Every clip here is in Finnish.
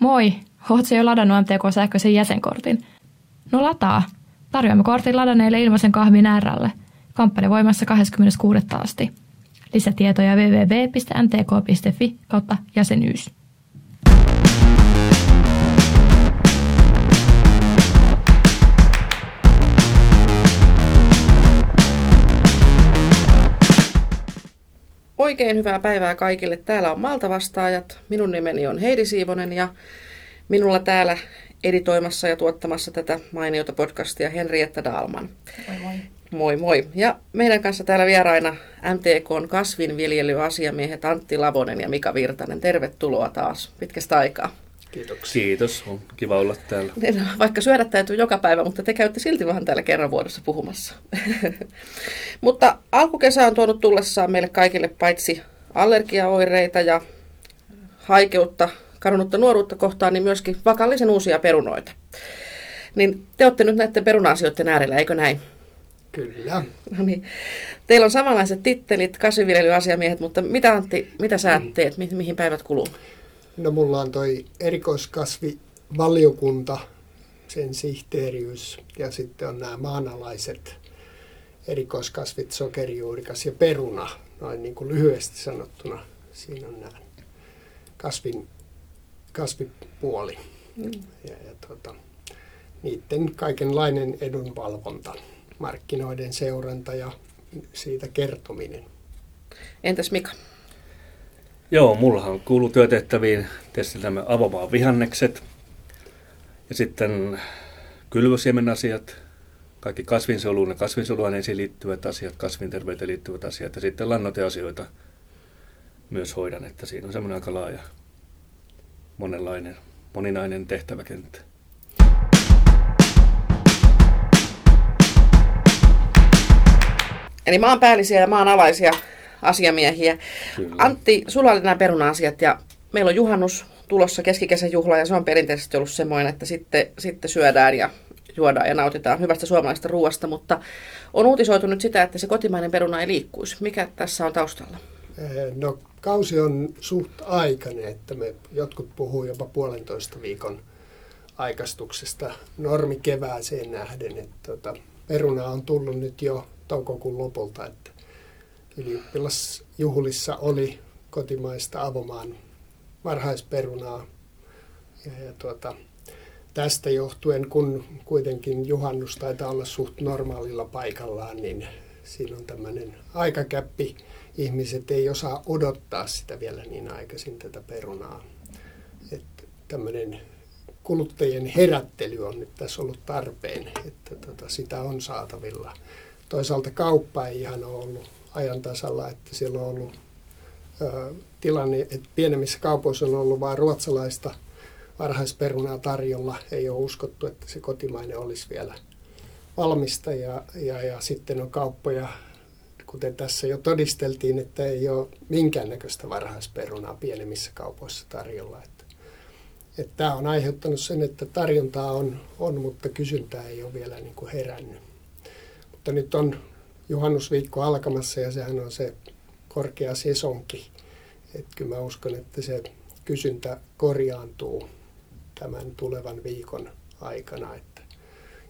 Moi! Ootko jo ladannut MTK-sähköisen jäsenkortin? No lataa. Tarjoamme kortin ladanneille ilmaisen kahvin äärälle. Kampanja voimassa 26. asti. Lisätietoja www.mtk.fi kautta jäsenyys. Oikein hyvää päivää kaikille. Täällä on Malta vastaajat. Minun nimeni on Heidi Siivonen ja minulla täällä editoimassa ja tuottamassa tätä mainiota podcastia Henrietta Dalman. Moi moi. Moi moi. Ja meidän kanssa täällä vieraina MTKn kasvinviljelyasiamiehet Antti Lavonen ja Mika Virtanen. Tervetuloa taas pitkästä aikaa. Kiitoksia. Kiitos, on kiva olla täällä. Niin, vaikka syödä täytyy joka päivä, mutta te käytte silti vähän täällä kerran vuodessa puhumassa. mutta alkukesä on tuonut tullessaan meille kaikille paitsi allergiaoireita ja haikeutta, kadonnutta nuoruutta kohtaan, niin myöskin vakallisen uusia perunoita. Niin te olette nyt näiden peruna-asioiden äärellä, eikö näin? Kyllä. No niin. Teillä on samanlaiset tittelit, kasvinviljelyasiamiehet, mutta mitä Antti, mitä sä teet, mi- mihin päivät kuluu? No mulla on toi erikoiskasvivaliokunta, sen sihteeriys ja sitten on nämä maanalaiset erikoiskasvit, sokerijuurikas ja peruna, noin niin kuin lyhyesti sanottuna. Siinä on nämä kasvin, kasvipuoli Mm. ja, ja tota, niiden kaikenlainen edunvalvonta, markkinoiden seuranta ja siitä kertominen. Entäs Mika? Joo, mullahan kuuluu työtehtäviin tietysti nämä avomaan vihannekset ja sitten kylvösiemen asiat, kaikki kasvinsoluun ja kasvinsoluaineisiin liittyvät asiat, kasvinterveyteen liittyvät asiat ja sitten lannoiteasioita myös hoidan, että siinä on semmoinen aika laaja, monenlainen, moninainen tehtäväkenttä. Eli maanpäällisiä ja maanalaisia asiamiehiä. Kyllä. Antti, sulla oli nämä peruna-asiat ja meillä on juhannus tulossa keskikesän juhla ja se on perinteisesti ollut semmoinen, että sitten, sitten syödään ja juodaan ja nautitaan hyvästä suomalaisesta ruoasta, mutta on uutisoitu nyt sitä, että se kotimainen peruna ei liikkuisi. Mikä tässä on taustalla? Eh, No kausi on suht aikainen, että me jotkut puhuu jopa puolentoista viikon aikastuksesta normi kevääseen nähden. Että tota, peruna on tullut nyt jo toukokuun lopulta, että ylioppilasjuhlissa oli kotimaista avomaan varhaisperunaa. Ja, ja tuota, tästä johtuen, kun kuitenkin juhannus taitaa olla suht normaalilla paikallaan, niin siinä on tämmöinen aikakäppi. Ihmiset ei osaa odottaa sitä vielä niin aikaisin tätä perunaa. Että tämmöinen kuluttajien herättely on nyt tässä ollut tarpeen, että tota, sitä on saatavilla. Toisaalta kauppa ei ihan ole ollut ajan tasalla, että siellä on ollut ö, tilanne, että pienemmissä kaupoissa on ollut vain ruotsalaista varhaisperunaa tarjolla. Ei ole uskottu, että se kotimainen olisi vielä valmista ja, ja, ja sitten on kauppoja, kuten tässä jo todisteltiin, että ei ole minkäännäköistä varhaisperunaa pienemmissä kaupoissa tarjolla. Että, että tämä on aiheuttanut sen, että tarjontaa on, on mutta kysyntää ei ole vielä niin kuin herännyt. Mutta nyt on juhannusviikko alkamassa ja sehän on se korkea sesonki. Että kyllä mä uskon, että se kysyntä korjaantuu tämän tulevan viikon aikana että,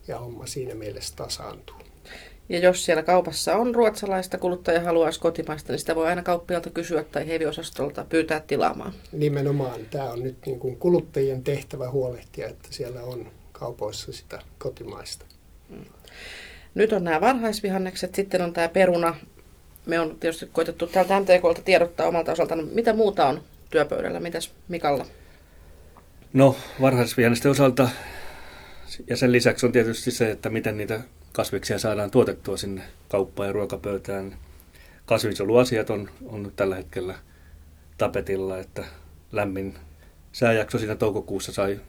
ja homma siinä mielessä tasaantuu. Ja jos siellä kaupassa on ruotsalaista kuluttaja haluaisi kotimaista, niin sitä voi aina kauppialta kysyä tai heviosastolta pyytää tilaamaan. Nimenomaan tämä on nyt niin kuin kuluttajien tehtävä huolehtia, että siellä on kaupoissa sitä kotimaista. Nyt on nämä varhaisvihannekset, sitten on tämä peruna. Me on tietysti koitettu täältä MTKlta tiedottaa omalta osaltaan. Mitä muuta on työpöydällä? Mitäs Mikalla? No, varhaisvihannesten osalta ja sen lisäksi on tietysti se, että miten niitä kasviksia saadaan tuotettua sinne kauppaan ja ruokapöytään. Kasvinsoluasiat on, on nyt tällä hetkellä tapetilla, että lämmin sääjakso siinä toukokuussa sai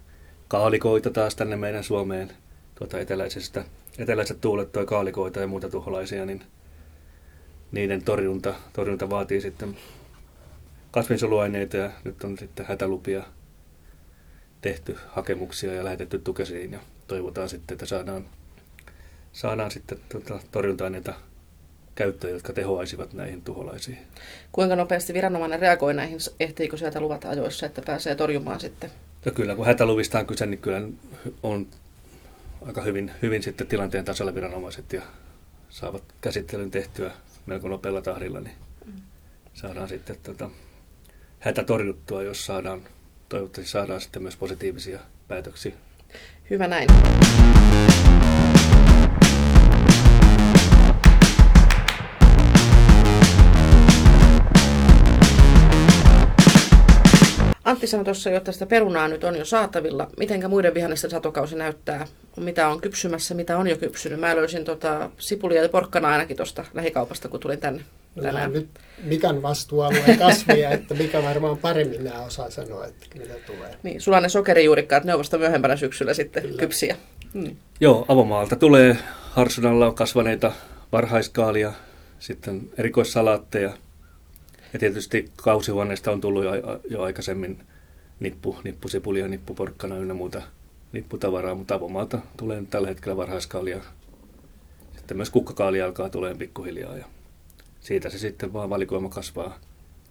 kaalikoita taas tänne meidän Suomeen tuota eteläisestä, eteläiset tuulet toi kaalikoita ja muuta tuholaisia, niin niiden torjunta, torjunta vaatii sitten kasvinsoluaineita ja nyt on sitten hätälupia tehty hakemuksia ja lähetetty tukesiin ja toivotaan sitten, että saadaan, saadaan sitten tuota torjunta-aineita käyttöön, jotka tehoaisivat näihin tuholaisiin. Kuinka nopeasti viranomainen reagoi näihin? Ehtiikö sieltä luvata ajoissa, että pääsee torjumaan sitten Ja kyllä, kun hätäluvista on kyse, niin kyllä on aika hyvin, hyvin sitten tilanteen tasolla viranomaiset ja saavat käsittelyn tehtyä melko nopealla tahdilla, niin saadaan sitten tota, hätä torjuttua, jos saadaan, toivottavasti saadaan sitten myös positiivisia päätöksiä. Hyvä näin. Antti sanoi tuossa jo, että sitä perunaa nyt on jo saatavilla. Mitenkä muiden vihannesten satokausi näyttää? Mitä on kypsymässä, mitä on jo kypsynyt? Mä löysin tota sipulia ja porkkana ainakin tuosta lähikaupasta, kun tulin tänne no, tänään. nyt Mikan vastuualueen kasvia, että mikä varmaan paremmin nämä osaa sanoa, että mitä tulee. Niin, sulla ne sokerijuurikkaat, ne on vasta myöhempänä syksyllä sitten Kyllä. kypsiä. Hmm. Joo, avomaalta tulee harsunalla kasvaneita varhaiskaalia, sitten erikoissalaatteja – ja tietysti kausihuoneesta on tullut jo, jo aikaisemmin nippu, nippusipulia, nippuporkkana ynnä muuta nipputavaraa, mutta avomaalta tulee tällä hetkellä varhaiskaalia. Sitten myös kukkakaalia alkaa tulee pikkuhiljaa ja siitä se sitten vaan valikoima kasvaa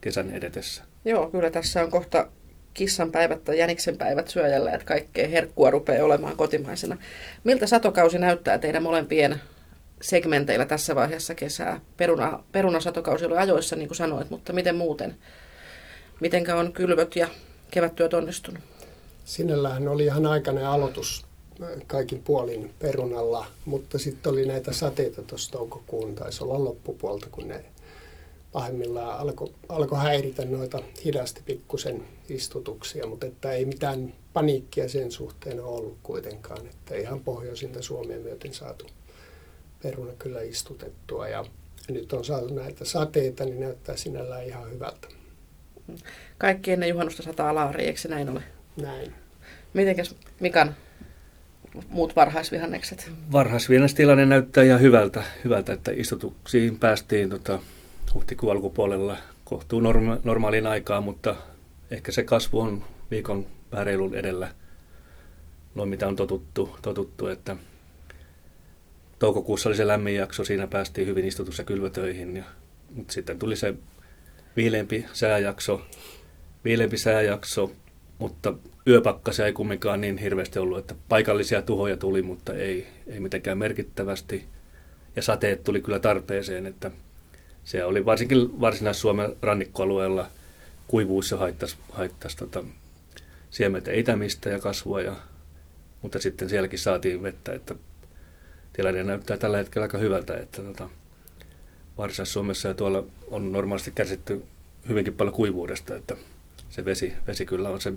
kesän edetessä. Joo, kyllä tässä on kohta kissan päivät tai jäniksen päivät syöjällä, että kaikkea herkkua rupeaa olemaan kotimaisena. Miltä satokausi näyttää teidän molempien segmenteillä tässä vaiheessa kesää. Peruna, perunasatokausi oli ajoissa, niin kuin sanoit, mutta miten muuten? Mitenkä on kylvöt ja kevättyöt onnistunut? Sinällähän oli ihan aikainen aloitus äh, kaikin puolin perunalla, mutta sitten oli näitä sateita tuossa toukokuun, taisi olla loppupuolta, kun ne pahimmillaan alkoi alko häiritä noita hidasti pikkusen istutuksia, mutta että ei mitään paniikkia sen suhteen ole ollut kuitenkaan, että ihan pohjoisinta Suomea myöten saatu peruna kyllä istutettua ja nyt on saatu näitä sateita, niin näyttää sinällään ihan hyvältä. Kaikki ennen juhannusta sataa laari, eikö se näin ole? Näin. Mitenkäs Mikan muut varhaisvihannekset? Varhaisvihannestilane näyttää ihan hyvältä, hyvältä että istutuksiin päästiin tota, huhtikuun alkupuolella kohtuu norma- normaaliin aikaan, mutta ehkä se kasvu on viikon vähän edellä, noin mitä on totuttu, totuttu että toukokuussa oli se lämmin jakso, siinä päästiin hyvin istutus- ja kylvötöihin. Ja, mutta sitten tuli se viileämpi sääjakso, viileämpi sääjakso, mutta yöpakkasia ei kumminkaan niin hirveästi ollut, että paikallisia tuhoja tuli, mutta ei, ei mitenkään merkittävästi. Ja sateet tuli kyllä tarpeeseen, että se oli varsinkin Varsinais-Suomen rannikkoalueella kuivuus ja haittasi, haittasi tota, siementä itämistä ja kasvua, ja, mutta sitten sielläkin saatiin vettä, että tilanne näyttää tällä hetkellä aika hyvältä, että tota, Varsinais-Suomessa ja tuolla on normaalisti kärsitty hyvinkin paljon kuivuudesta, että se vesi, vesi kyllä on se,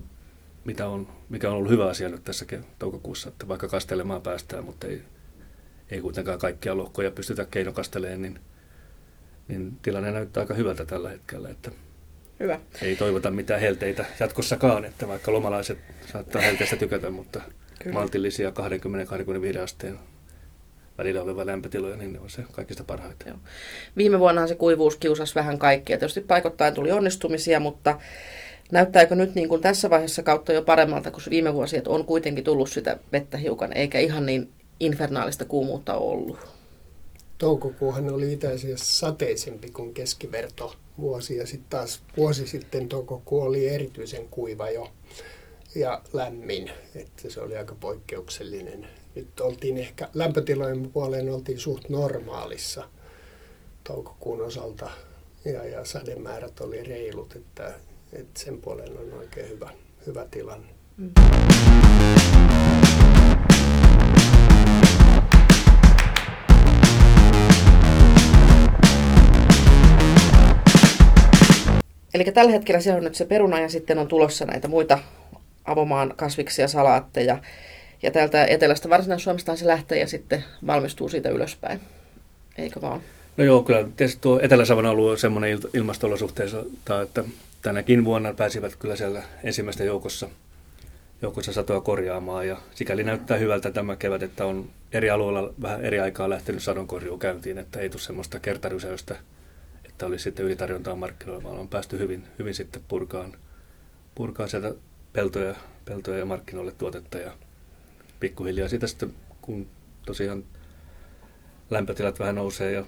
mitä on, mikä on ollut hyvä asia nyt tässä toukokuussa, että vaikka kastelemaan päästään, mutta ei, ei kuitenkaan kaikkia lohkoja pystytä keinokasteleen, niin, niin tilanne näyttää aika hyvältä tällä hetkellä, että Hyvä. ei toivota mitään helteitä jatkossakaan, että vaikka lomalaiset saattaa helteistä tykätä, mutta Kyllä. maltillisia 20-25 asteen välillä olevia lämpötiloja, niin ne on se kaikista parhaita. Joo. Viime vuonna se kuivuus kiusasi vähän kaikkea. Tietysti paikottain tuli onnistumisia, mutta näyttääkö nyt niin kuin tässä vaiheessa kautta jo paremmalta kuin viime vuosi, että on kuitenkin tullut sitä vettä hiukan, eikä ihan niin infernaalista kuumuutta ollut? Toukokuuhan oli itse asiassa sateisempi kuin keskiverto vuosi ja sitten taas vuosi sitten toukokuu oli erityisen kuiva jo ja lämmin, että se oli aika poikkeuksellinen nyt oltiin ehkä lämpötilojen puoleen oltiin suht normaalissa toukokuun osalta ja, ja sademäärät oli reilut, että, että sen puoleen on oikein hyvä, hyvä tilanne. Mm. Eli tällä hetkellä se on nyt se peruna ja sitten on tulossa näitä muita avomaan kasviksia, salaatteja ja täältä etelästä Varsinais-Suomesta se lähtee ja sitten valmistuu siitä ylöspäin. Eikö vaan? No joo, kyllä tietysti tuo Etelä-Savon alue on semmoinen ilmastolosuhteessa, että tänäkin vuonna pääsivät kyllä siellä ensimmäistä joukossa, joukossa satoa korjaamaan. Ja sikäli näyttää hyvältä tämä kevät, että on eri alueilla vähän eri aikaa lähtenyt sadonkorjuu käyntiin, että ei tule semmoista kertarysäystä, että olisi sitten ylitarjontaa markkinoilla, vaan on päästy hyvin, hyvin sitten purkaan, purkaan sieltä peltoja, peltoja ja markkinoille tuotetta ja pikkuhiljaa siitä sitten, kun tosiaan lämpötilat vähän nousee ja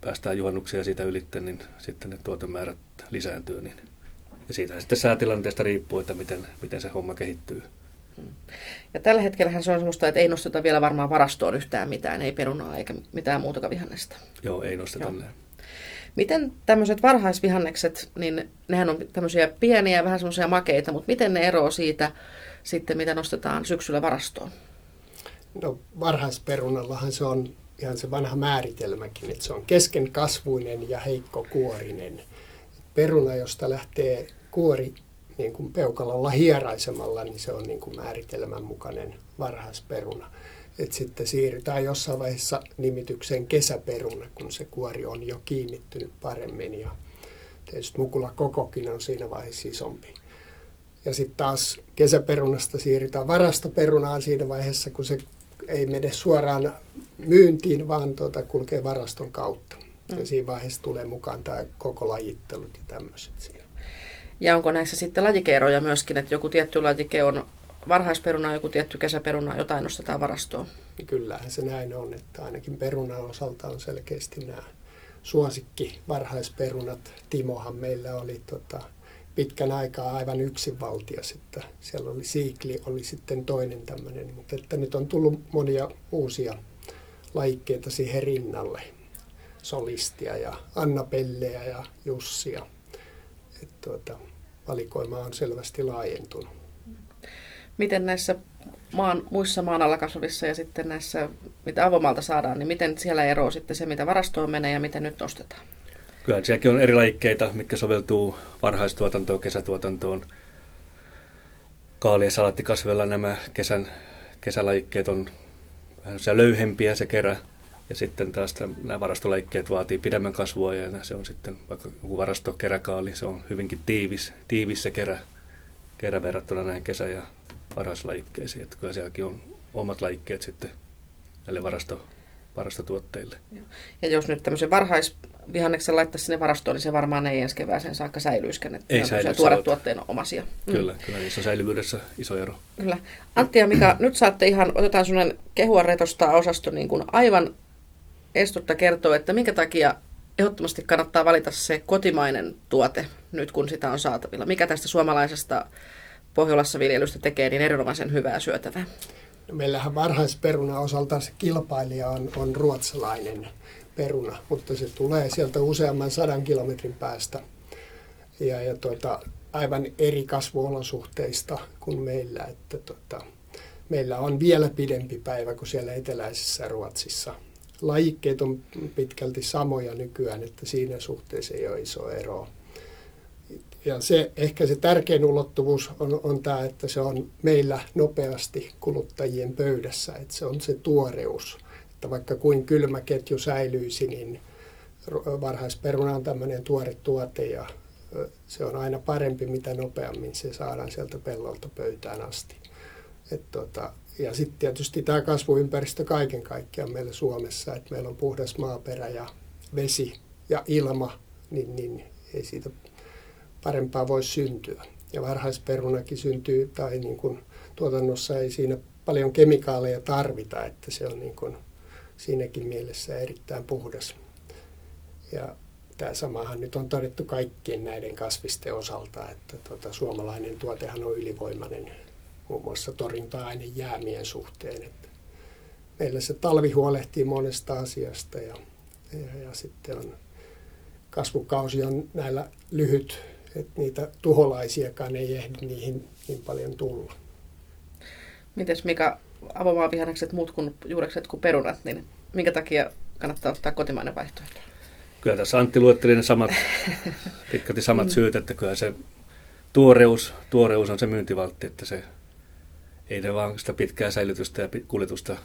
päästään juhannuksia siitä ylitte, niin sitten ne tuotemäärät lisääntyy, niin Ja siitä sitten säätilanteesta riippuu, että miten, miten se homma kehittyy. Ja tällä hetkellä se on semmoista, että ei nosteta vielä varmaan varastoon yhtään mitään, ei perunaa eikä mitään muutakaan vihannesta. Joo, ei nosteta Joo. Miten tämmöiset varhaisvihannekset, niin nehän on tämmöisiä pieniä, vähän semmoisia makeita, mutta miten ne eroo siitä sitten, mitä nostetaan syksyllä varastoon? No varhaisperunallahan se on ihan se vanha määritelmäkin, että se on keskenkasvuinen ja heikkokuorinen. Peruna, josta lähtee kuori niin kuin peukalolla hieraisemalla, niin se on niin kuin määritelmän mukainen varhaisperuna. Et sitten siirrytään jossain vaiheessa nimitykseen kesäperuna, kun se kuori on jo kiinnittynyt paremmin ja tietysti mukula kokokin on siinä vaiheessa isompi. Ja sitten taas kesäperunasta siirrytään varastoperunaan siinä vaiheessa, kun se ei mene suoraan myyntiin, vaan tuota, kulkee varaston kautta. Ja Mm. siinä vaiheessa tulee mukaan tämä koko lajittelut ja tämmöiset siinä. Ja onko näissä sitten lajikeeroja myöskin, että joku tietty lajike on varhaisperuna, joku tietty kesäperuna, jotain nostetaan varastoon? Ja kyllähän se näin on, että ainakin perunan osalta on selkeästi nämä suosikki varhaisperunat. Timohan meillä oli tota, pitkän aikaa aivan yksinvaltias, että siellä oli siikli, oli sitten toinen tämmöinen, mutta että nyt on tullut monia uusia lajikkeita siihen rinnalle. Solistia ja Anna Pelleä ja Jussia. Et tuota, valikoima on selvästi laajentunut. Miten näissä maan, muissa maan alla kasvavissa ja sitten näissä, mitä avomaalta saadaan, niin miten siellä eroo sitten se, mitä varastoon menee ja miten nyt nostetaan? Kyllä sielläkin on eri lajikkeita, mitkä soveltuu varhaistuotantoon, kesätuotantoon. Kaali- ja salaattikasveilla nämä kesän, kesälajikkeet on vähän löyhempiä se kerä. Ja sitten taas nämä varastolajikkeet vaatii pidemmän kasvua ja se on sitten vaikka joku varastokeräkaali, se on hyvinkin tiivis, tiivis se kerä, kerä verrattuna näihin kesä- ja varhaislajikkeisiin. Että kyllä sielläkin on omat lajikkeet sitten näille varasto, varastotuotteille. Ja jos nyt tämmöisen varhaisvihanneksen laittaisi sinne varastoon, niin se varmaan ei ensi kevääseen saakka säilyiskään. Että Ei säily, tuoret sä tuotteen omasia. Mm. Kyllä, kyllä niissä on säilyvyydessä iso ero. Kyllä. Antti ja Mika, nyt saatte ihan, otetaan sellainen kehua retostaa osasto niin kuin aivan estutta kertoo, että minkä takia ehdottomasti kannattaa valita se kotimainen tuote nyt kun sitä on saatavilla. Mikä tästä suomalaisesta Pohjolassa viljelystä tekee niin erinomaisen hyvää syötävää? No meillähän varhaisperuna osalta se kilpailija on, on ruotsalainen peruna, mutta se tulee sieltä useamman sadan kilometrin päästä ja, ja tuota, aivan eri kasvuolosuhteista kuin meillä. Että tuota, meillä on vielä pidempi päivä kuin siellä eteläisessä Ruotsissa. Lajikkeet on pitkälti samoja nykyään, että siinä suhteessa ei ole iso ero. Ja se, ehkä se tärkein ulottuvuus on, on tämä, että se on meillä nopeasti kuluttajien pöydässä, että se on se tuoreus. Että vaikka kuin kylmä ketju säilyisi, niin ru- varhaisperuna on tämmöinen tuore tuote ja se on aina parempi, mitä nopeammin se saadaan sieltä pellolta pöytään asti. Et tota, ja sitten tietysti tämä kasvuympäristö kaiken kaikkiaan meillä Suomessa, että meillä on puhdas maaperä ja vesi ja ilma, niin, niin ei siitä parempaa voi syntyä. Ja varhaisperunakin syntyy, tai niin kuin tuotannossa ei siinä paljon kemikaaleja tarvita, että se on niin kuin siinäkin mielessä erittäin puhdas. Ja tämä samahan nyt on todettu kaikkien näiden kasvisten osalta, että tota, suomalainen tuotehan on ylivoimainen muun muassa torjunta-aine jäämien suhteen. Että meillä se talvi huolehtii monesta asiasta ja, ja, ja sitten on kasvukausi on näillä lyhyt, että niitä tuholaisiakaan ei ehdi niihin niin paljon tulla. Mites Mika, avomaavihannekset muut kuin juurekset kuin perunat, niin minkä takia kannattaa ottaa kotimainen vaihtoehto? Kyllä tässä Antti luetteli ne samat, pitkälti samat syyt, että kyllä se tuoreus, tuoreus on se myyntivaltti, että se ei ne vaan sitä pitkää säilytystä ja kuljetusta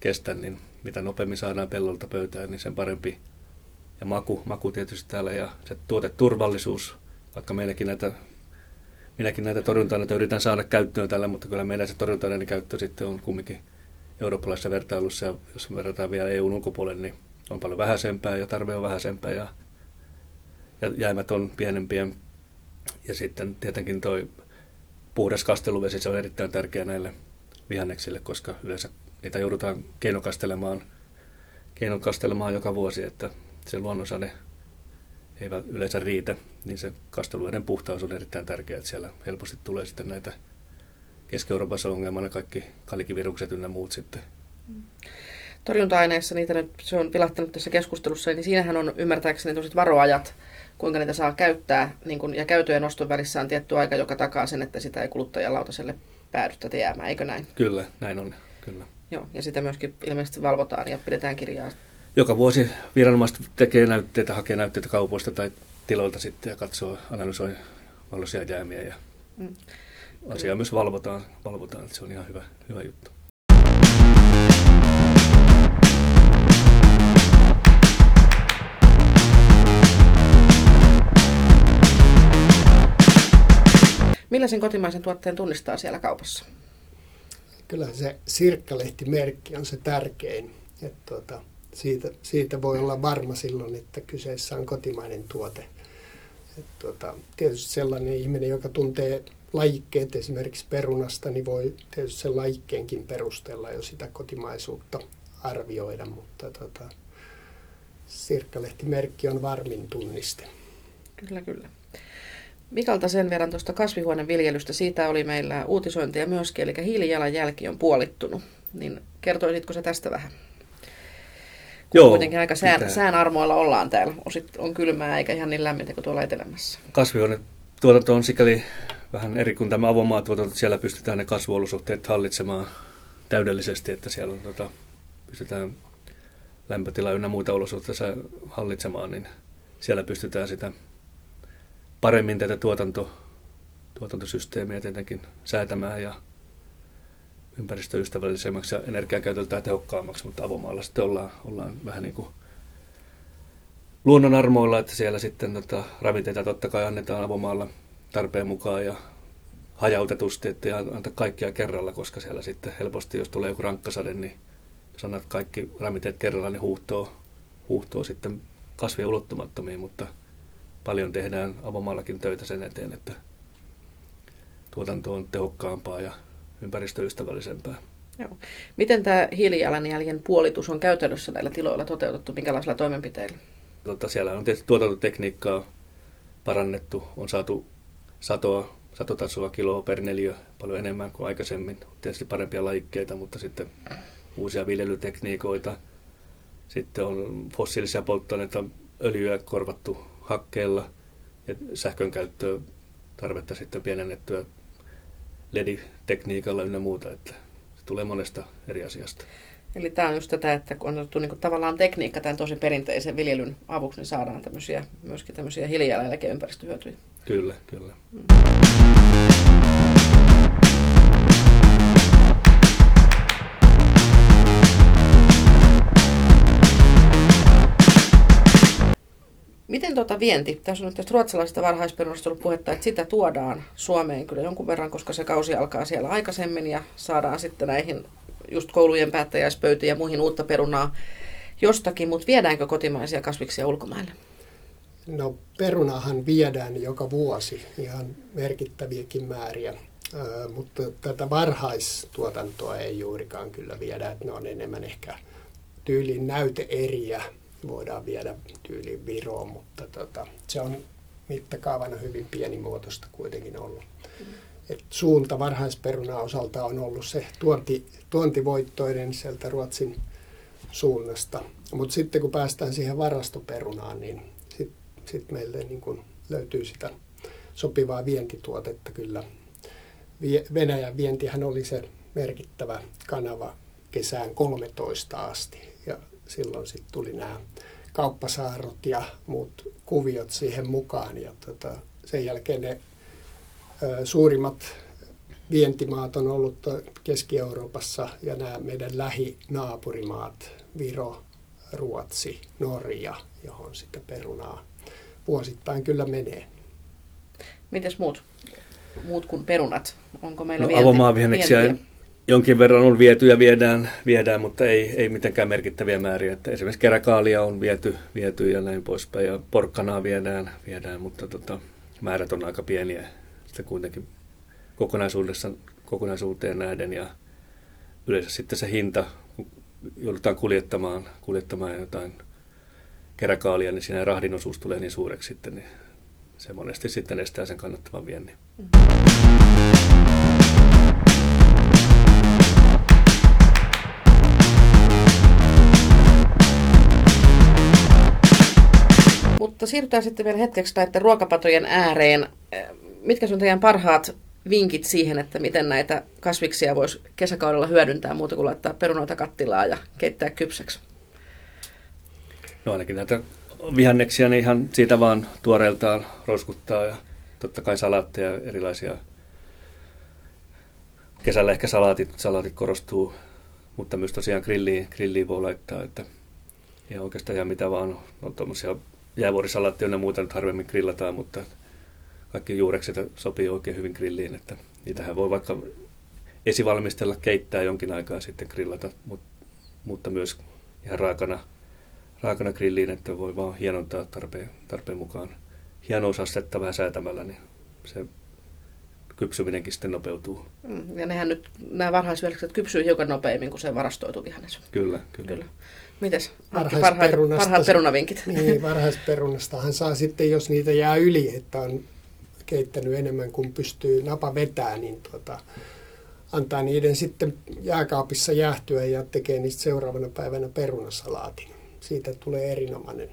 kestä, niin mitä nopeammin saadaan pellolta pöytään, niin sen parempi. Ja maku, maku tietysti täällä ja se tuoteturvallisuus, vaikka meilläkin näitä, minäkin näitä torjunta yritän saada käyttöön tällä, mutta kyllä meillä se torjunta käyttö sitten on kumminkin eurooppalaisessa vertailussa ja jos verrataan vielä EUn ulkopuolelle, niin on paljon vähäisempää ja tarve on vähäisempää ja, ja jäämät on pienempiä. Ja sitten tietenkin toi puhdas kasteluvesi, se on erittäin tärkeä näille vihanneksille, koska yleensä niitä joudutaan keinokastelemaan, keinokastelemaan joka vuosi, että se luonnonsade ei yleensä riitä. niin se kasteluiden puhtaus on erittäin tärkeää, että siellä helposti tulee sitten näitä Keski-Euroopassa ongelmana kaikki kalikivirukset ynnä muut sitten. Torjunta-aineissa, niitä nyt, se on vilahtanut tässä keskustelussa, niin siinähän on ymmärtääkseni tosiaan varoajat, kuinka niitä saa käyttää, niin kun, ja käytön ja noston välissä on tietty aika, joka takaa sen, että sitä ei kuluttajan lautaselle päädy tätä jäämään, eikö näin? Kyllä, näin on, kyllä. Joo, ja sitä myöskin ilmeisesti valvotaan ja pidetään kirjaa. Joka vuosi viranomaiset tekee näytteitä, hakee näytteitä kaupoista tai tiloilta sitten ja katsoo, analysoi valoisia jäämiä ja mm. asiaa myös valvotaan, valvotaan, että se on ihan hyvä, hyvä juttu. Millaisen kotimaisen tuotteen tunnistaa siellä kaupassa? Kyllä se sirkkalehtimerkki on se tärkein. Että tuota, siitä, siitä voi olla varma silloin, että kyseessä on kotimainen tuote. Että tuota, tietysti sellainen ihminen, joka tuntee lajikkeet esimerkiksi perunasta, niin voi tietysti sen lajikkeenkin perusteella jo sitä kotimaisuutta arvioida, mutta tuota, sirkkalehtimerkki on varmin tunniste. Kyllä, kyllä. Mikalta sen verran tuosta kasvihuoneviljelystä, siitä oli meillä uutisointia myöskin, eli hiilijalanjälki on puolittunut. Niin kertoisitko se tästä vähän? Joo, kuitenkin aika sään, sään armoilla ollaan täällä. Osit on kylmää eikä ihan niin lämmintä kuin tuolla etelämässä. Kasvihuonetuotanto on sikäli vähän eri kuin tämä avomaatuotanto. Siellä pystytään ne kasvuolosuhteet hallitsemaan täydellisesti, että siellä on, tota, pystytään lämpötila ynnä muita olosuhteita hallitsemaan, niin siellä pystytään sitä paremmin tätä tuotanto, tuotantosysteemiä tietenkin säätämään ja ympäristöystävällisemmäksi ja energiakäytöltään tehokkaammaksi, mutta avomaalla sitten ollaan, ollaan vähän niin kuin luonnon armoilla, että siellä sitten tota, ravinteita totta kai annetaan avomaalla tarpeen mukaan ja hajautetusti, että anta kaikkia kerralla, koska siellä sitten helposti, jos tulee joku rankkasade, niin jos annat kaikki ravinteet kerralla, niin huuhtoo, huuhtoo sitten kasvien ulottumattomiin, mutta paljon tehdään avomaallakin töitä sen eteen, että tuotanto on tehokkaampaa ja ympäristöystävällisempää. Joo. Miten tämä hiilijalanjäljen puolitus on käytännössä näillä tiloilla toteutettu? Minkälaisilla toimenpiteillä? Tota, siellä on tietysti tuotantotekniikkaa parannettu, on saatu satoa, satotasoa kiloa per neliö paljon enemmän kuin aikaisemmin. Tietysti parempia lajikkeita, mutta sitten uusia viljelytekniikoita. Sitten on fossiilisia polttoaineita, öljyä korvattu hakkeella ja sähkön käyttöä tarvetta sitten pienennettyä LED-tekniikalla ynnä muuta, että se tulee monesta eri asiasta. Eli tämä on just tätä, että kun on otettu niin tavallaan tekniikka tämän tosi perinteisen viljelyn avuksi, niin saadaan tämmöisiä, myöskin tämmöisiä hiilijalanjälkeen ympäristöhyötyjä. Kyllä, kyllä. Mm. Vienti? Tässä on nyt tästä ruotsalaisesta varhaisperunasta ollut puhetta, että sitä tuodaan Suomeen kyllä jonkun verran, koska se kausi alkaa siellä aikaisemmin ja saadaan sitten näihin just koulujen päättäjäispöytiin ja muihin uutta perunaa jostakin, mutta viedäänkö kotimaisia kasviksia ulkomaille? No perunahan viedään joka vuosi ihan merkittäviäkin määriä, Ö, mutta tätä varhaistuotantoa ei juurikaan kyllä viedä, että ne on enemmän ehkä tyylin näyteeriä voidaan viedä tyyliin Viroon, mutta tota, se on mittakaavana hyvin pienimuotoista kuitenkin ollut. Et suunta varhaisperuna osalta on ollut se tuonti, tuontivoittoinen sieltä Ruotsin suunnasta. Mutta sitten kun päästään siihen varastoperunaan, niin sitten sit meille niin kun löytyy sitä sopivaa vientituotetta kyllä. Venäjän vientihän oli se merkittävä kanava kesään 13 asti silloin sitten tuli nämä kauppasaarot ja muut kuviot siihen mukaan. Ja tota, sen jälkeen ne ö, suurimmat vientimaat on ollut Keski-Euroopassa ja nämä meidän lähinaapurimaat, Viro, Ruotsi, Norja, johon sitä perunaa vuosittain kyllä menee. Mites muut, muut kuin perunat? Onko meillä no, vienti, vientiä? Jonkin verran on viety ja viedään, viedään mutta ei, ei mitenkään merkittäviä määriä. Että esimerkiksi keräkaalia on viety, viety ja näin poispäin ja porkkanaa viedään, viedään mutta tota, määrät on aika pieniä sitten kuitenkin kokonaisuudessa, kokonaisuuteen nähden ja yleensä sitten se hinta, kun joudutaan kuljettamaan, kuljettamaan jotain keräkaalia, niin siinä rahdin osuus tulee niin suureksi sitten, niin se monesti sitten estää sen kannattavan viennin. Mutta siirrytään sitten vielä hetkeksi näiden ruokapatojen ääreen. Mitkä on teidän parhaat vinkit siihen, että miten näitä kasviksia voisi kesäkaudella hyödyntää muuta kuin laittaa perunoita kattilaa ja keittää kypsäksi? No ainakin näitä vihanneksia, niin ihan siitä vaan tuoreeltaan roskuttaa ja totta kai salaatteja erilaisia. Kesällä ehkä salaatit, salaatit korostuu, mutta myös tosiaan grilliin, grilliin voi laittaa, että ihan oikeastaan ihan mitä vaan. No tuommoisia jäävuorisalaatteja ja muuta nyt harvemmin grillataan, mutta kaikki juurekset sopii oikein hyvin grilliin, että niitähän voi vaikka esivalmistella, keittää jonkin aikaa sitten grillata, mutta myös ihan raakana raakana grilliin, että voi vaan hienontaa tarpeen, tarpeen mukaan hienousastetta vähän säätämällä, niin se kypsyminenkin sitten nopeutuu. Mm, ja nehän nyt, nämä varhaisvihanekset kypsyy hiukan nopeammin kuin se varastoitu vihannes. Kyllä, kyllä. kyllä. Mites? Parhaat, parhaat perunavinkit. Niin, varhaisperunastahan saa sitten, jos niitä jää yli, että on keittänyt enemmän kuin pystyy napa vetää, niin tuota, antaa niiden sitten jääkaapissa jäähtyä ja tekee niistä seuraavana päivänä perunasalaatin siitä tulee erinomainen.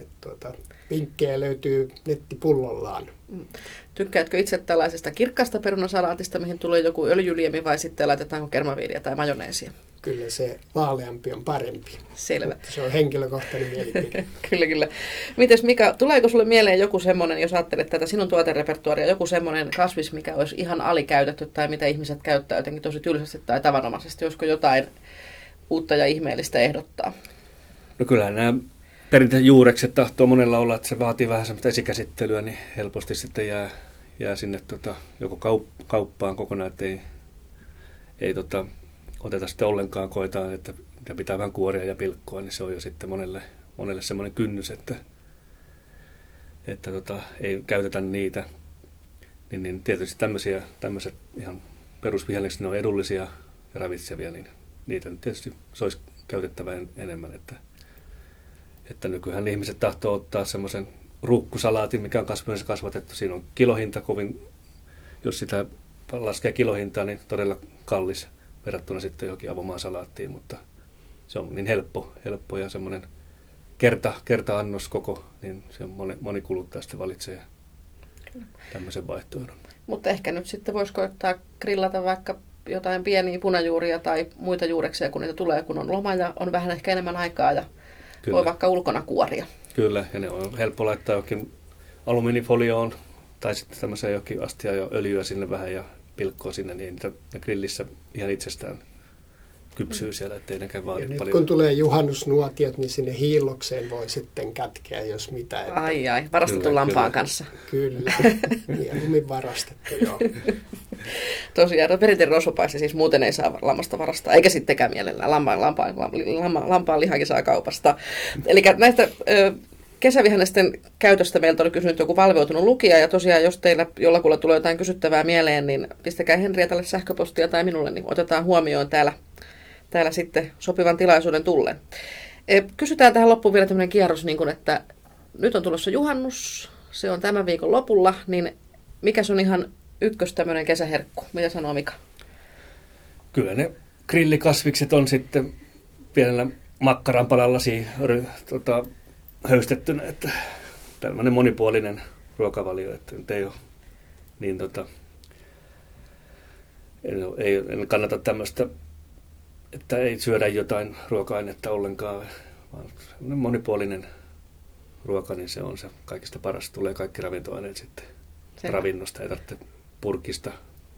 Et tuota, vinkkejä löytyy nettipullollaan. Mm. Tykkäätkö itse tällaisesta kirkkaasta perunasalaatista, mihin tulee joku öljyliemi vai sitten laitetaanko kermaviiniä tai majoneesia? Kyllä se vaaleampi on parempi. Selvä. Mutta se on henkilökohtainen mielipide. kyllä, kyllä. Mites Mika, tuleeko sulle mieleen joku semmoinen, jos ajattelet tätä sinun tuoterepertuaria, joku semmoinen kasvis, mikä olisi ihan alikäytetty tai mitä ihmiset käyttää jotenkin tosi tylsästi tai tavanomaisesti? Olisiko jotain uutta ja ihmeellistä ehdottaa? No kyllähän nämä perinteiset juurekset tahtoo monella olla, että se vaatii vähän semmoista esikäsittelyä, niin helposti sitten jää, jää sinne tota, joko kaup- kauppaan kokonaan, että ei, ei tota, oteta sitten ollenkaan, koetaan, että pitää vähän kuoria ja pilkkoa, niin se on jo sitten monelle, monelle semmoinen kynnys, että, että tota, ei käytetä niitä. Niin, niin tietysti tämmöisiä, tämmöiset ihan perusvihannekset, ne on edullisia ja ravitsevia, niin niitä nyt tietysti se olisi käytettävä en, enemmän. Että, että nykyään ihmiset tahtoo ottaa semmoisen ruukkusalaatin, mikä on kasvihuoneessa kasvatettu. Siinä on kilohinta kovin, jos sitä laskee kilohintaa, niin todella kallis verrattuna sitten johonkin avomaan salaattiin, mutta se on niin helppo, helppo ja semmoinen kerta, kerta-annos koko, niin se on moni, moni kuluttaja sitten valitsee tämmöisen vaihtoehdon. Mutta ehkä nyt sitten voisi koittaa grillata vaikka jotain pieniä punajuuria tai muita juureksia, kun niitä tulee, kun on loma ja on vähän ehkä enemmän aikaa ja Kyllä. voi vaikka ulkona kuoria. Kyllä, ja ne on helppo laittaa jokin alumiinifolioon tai sitten tämmöiseen jokin astia ja öljyä sinne vähän ja pilkkoa sinne, niin niitä grillissä ihan itsestään kypsyy siellä, ettei nekään vaadi ja paljon. kun tulee juhannusnuotiot, niin sinne hiillokseen voi sitten kätkeä, jos mitä. Että... Ai ai, varastettu kyllä, lampaan kyllä. kanssa. Kyllä, mieluummin varastettu, joo. Tosiaan, perinteinen rosvopaisi siis muuten ei saa lammasta varastaa, eikä sittenkään mielellään. Lampaan, lampaan, lampaan, lampaan lihakin saa kaupasta. Eli näistä ö, kesävihannesten käytöstä meiltä oli kysynyt joku valveutunut lukija, ja tosiaan jos teillä jollakulla tulee jotain kysyttävää mieleen, niin pistäkää Henrietalle sähköpostia tai minulle, niin otetaan huomioon täällä täällä sitten sopivan tilaisuuden tullen. E, kysytään tähän loppuun vielä tämmöinen kierros, niin kuin, että nyt on tulossa juhannus, se on tämän viikon lopulla, niin mikä on ihan ykkös tämmöinen kesäherkku? Mitä sanoo Mika? Kyllä ne grillikasvikset on sitten pienellä makkaranpalalla tota, höystettynä, että tämmöinen monipuolinen ruokavalio, että nyt ei ole niin tota, ei, ei kannata tämmöistä että ei syödä jotain ruoka-ainetta ollenkaan, vaan monipuolinen ruoka, niin se on se kaikista paras. Tulee kaikki ravintoaineet sitten Selvä. ravinnosta, ei tarvitse purkista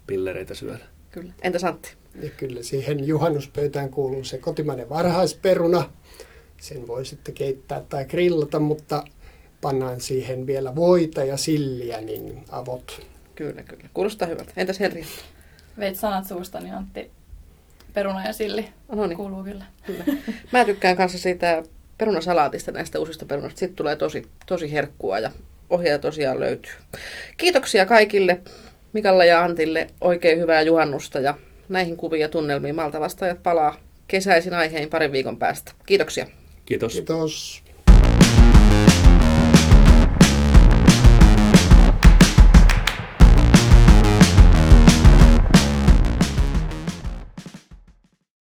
pillereitä syödä. Kyllä. Entä Santti? Ja kyllä siihen juhannuspöytään kuuluu se kotimainen varhaisperuna. Sen voi sitten keittää tai grillata, mutta pannaan siihen vielä voita ja silliä, niin avot. Kyllä, kyllä. Kuulostaa hyvältä. Entäs Henri? Veit sanat suustani Antti peruna ja silli no niin. kuuluu kyllä. kyllä. Mä tykkään kanssa siitä perunasalaatista näistä uusista perunoista. Sitten tulee tosi, tosi herkkua ja ohjaaja tosiaan löytyy. Kiitoksia kaikille Mikalla ja Antille. Oikein hyvää juhannusta ja näihin kuviin ja tunnelmiin Malta vastaajat palaa kesäisin aiheen parin viikon päästä. Kiitoksia. Kiitos. Kiitos.